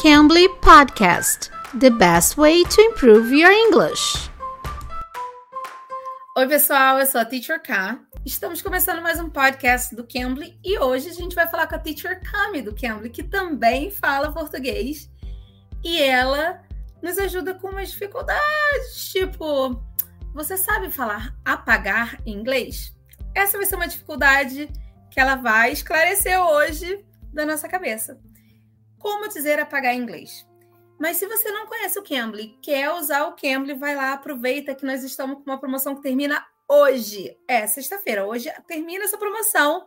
Cambly Podcast The best way to improve your English. Oi, pessoal, eu sou a Teacher K. Estamos começando mais um podcast do Cambly e hoje a gente vai falar com a Teacher Cami do Cambly, que também fala português. E ela nos ajuda com umas dificuldades, tipo, você sabe falar apagar em inglês? Essa vai ser uma dificuldade que ela vai esclarecer hoje da nossa cabeça. Como dizer apagar em inglês? Mas se você não conhece o Cambly, quer usar o Cambly, vai lá, aproveita que nós estamos com uma promoção que termina hoje. É, sexta-feira. Hoje termina essa promoção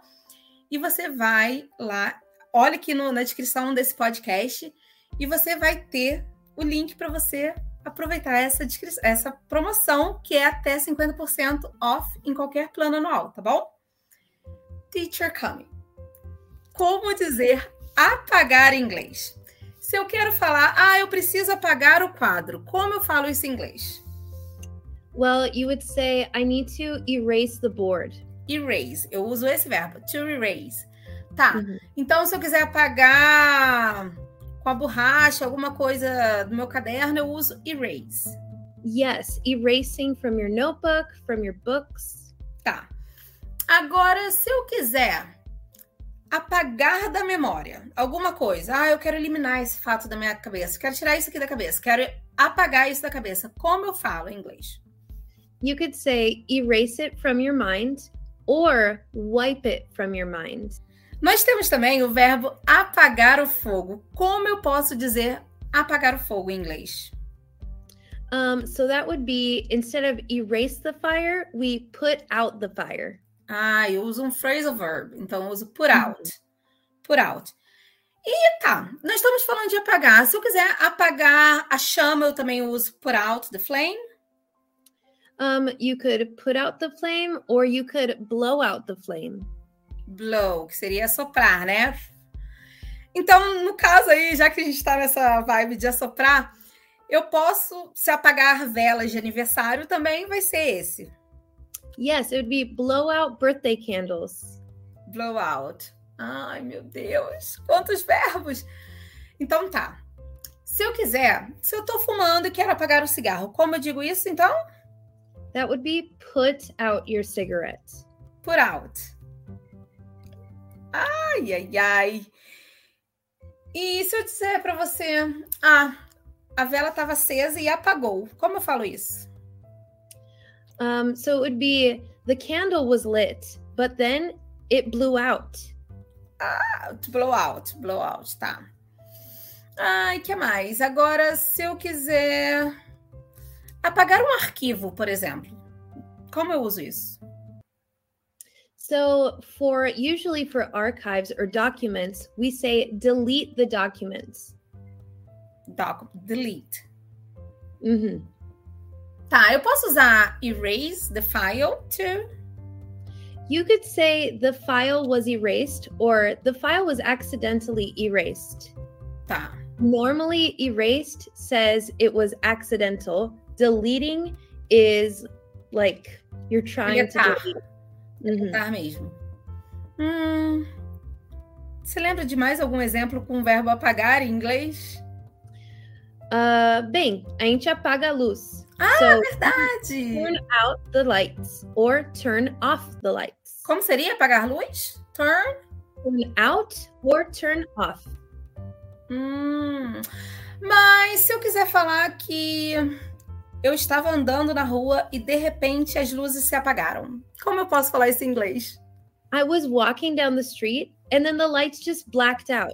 e você vai lá, olha aqui no, na descrição desse podcast e você vai ter o link para você aproveitar essa, essa promoção que é até 50% off em qualquer plano anual, tá bom? Teacher Coming. Como dizer apagar inglês? Se eu quero falar, ah, eu preciso apagar o quadro, como eu falo isso em inglês? Well, you would say, I need to erase the board. Erase. Eu uso esse verbo, to erase. Tá. Uhum. Então, se eu quiser apagar com a borracha, alguma coisa do meu caderno, eu uso erase. Yes, erasing from your notebook, from your books. Tá. Agora, se eu quiser apagar da memória alguma coisa. Ah, eu quero eliminar esse fato da minha cabeça. Quero tirar isso aqui da cabeça. Quero apagar isso da cabeça. Como eu falo em inglês? You could say erase it from your mind or wipe it from your mind. Nós temos também o verbo apagar o fogo. Como eu posso dizer apagar o fogo em inglês? Um, so that would be instead of erase the fire, we put out the fire. Ah, eu uso um phrasal verb, então eu uso put uhum. out. Put out. E tá, nós estamos falando de apagar. Se eu quiser apagar a chama, eu também uso put out the flame. Um, you could put out the flame or you could blow out the flame. Blow, que seria soprar, né? Então, no caso aí, já que a gente está nessa vibe de assoprar, eu posso, se apagar velas de aniversário, também vai ser esse. Yes, it would be blow out birthday candles. Blow out. Ai, meu Deus, quantos verbos! Então tá. Se eu quiser, se eu tô fumando e quero apagar o cigarro, como eu digo isso então? That would be put out your cigarette. Put out. Ai, ai, ai. E se eu disser para você, ah, a vela estava acesa e apagou, como eu falo isso? Um, so it would be the candle was lit, but then it blew out. Ah, blow out, blow out, tá. Ai, que mais? Agora, se eu quiser apagar um arquivo, por exemplo, como eu uso isso? So, for usually for archives or documents, we say delete the documents. Doc, delete. Mm-hmm. Tá, eu posso usar erase the file too? You could say the file was erased or the file was accidentally erased. Tá. Normally, erased says it was accidental. Deleting is like you're trying to delete. Uhum. Tá mesmo. Hum, você lembra de mais algum exemplo com o verbo apagar em inglês? Uh, bem, a gente apaga a luz. Ah, so, verdade! Turn out the lights or turn off the lights. Como seria apagar luz? Turn? Turn out or turn off. Hum, mas se eu quiser falar que eu estava andando na rua e de repente as luzes se apagaram. Como eu posso falar isso em inglês? I was walking down the street and then the lights just blacked out.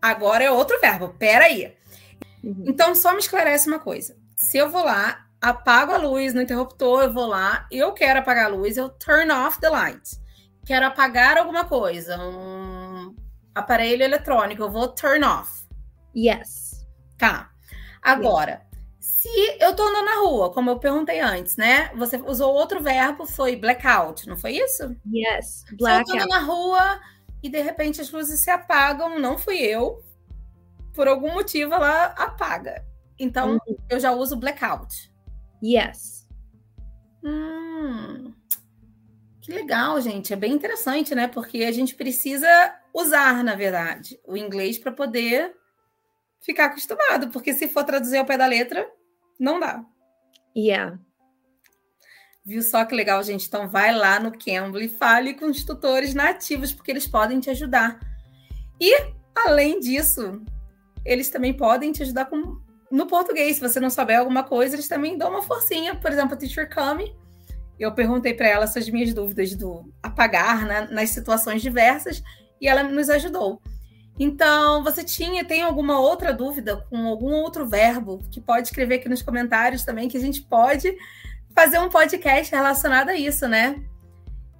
Agora é outro verbo. Pera aí. Uhum. Então só me esclarece uma coisa se eu vou lá, apago a luz no interruptor, eu vou lá, eu quero apagar a luz, eu turn off the lights. Quero apagar alguma coisa, um aparelho eletrônico, eu vou turn off. Yes. Tá. Agora, yes. se eu tô andando na rua, como eu perguntei antes, né? Você usou outro verbo, foi blackout, não foi isso? Yes, blackout. Se eu tô andando na rua e de repente as luzes se apagam, não fui eu. Por algum motivo ela apaga. Então, uhum. eu já uso blackout. Yes. Hum, que legal, gente. É bem interessante, né? Porque a gente precisa usar, na verdade, o inglês para poder ficar acostumado, porque se for traduzir ao pé da letra, não dá. Yeah. Viu só que legal, gente? Então vai lá no Cambly e fale com os tutores nativos, porque eles podem te ajudar. E, além disso, eles também podem te ajudar com, no português. Se você não souber alguma coisa, eles também dão uma forcinha. Por exemplo, a Teacher Come. Eu perguntei para ela essas minhas dúvidas do apagar né, nas situações diversas e ela nos ajudou. Então, você tinha, tem alguma outra dúvida com algum outro verbo que pode escrever aqui nos comentários também, que a gente pode fazer um podcast relacionado a isso, né?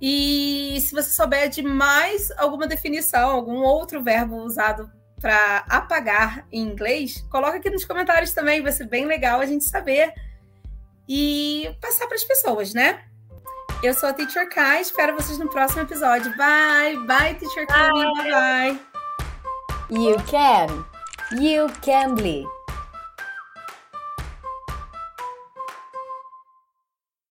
E se você souber de mais alguma definição, algum outro verbo usado para apagar em inglês, coloca aqui nos comentários também, vai ser bem legal a gente saber e passar para as pessoas, né? Eu sou a Teacher Kai, espero vocês no próximo episódio. Bye, bye, Teacher Kai, bye bye. You can. You can be.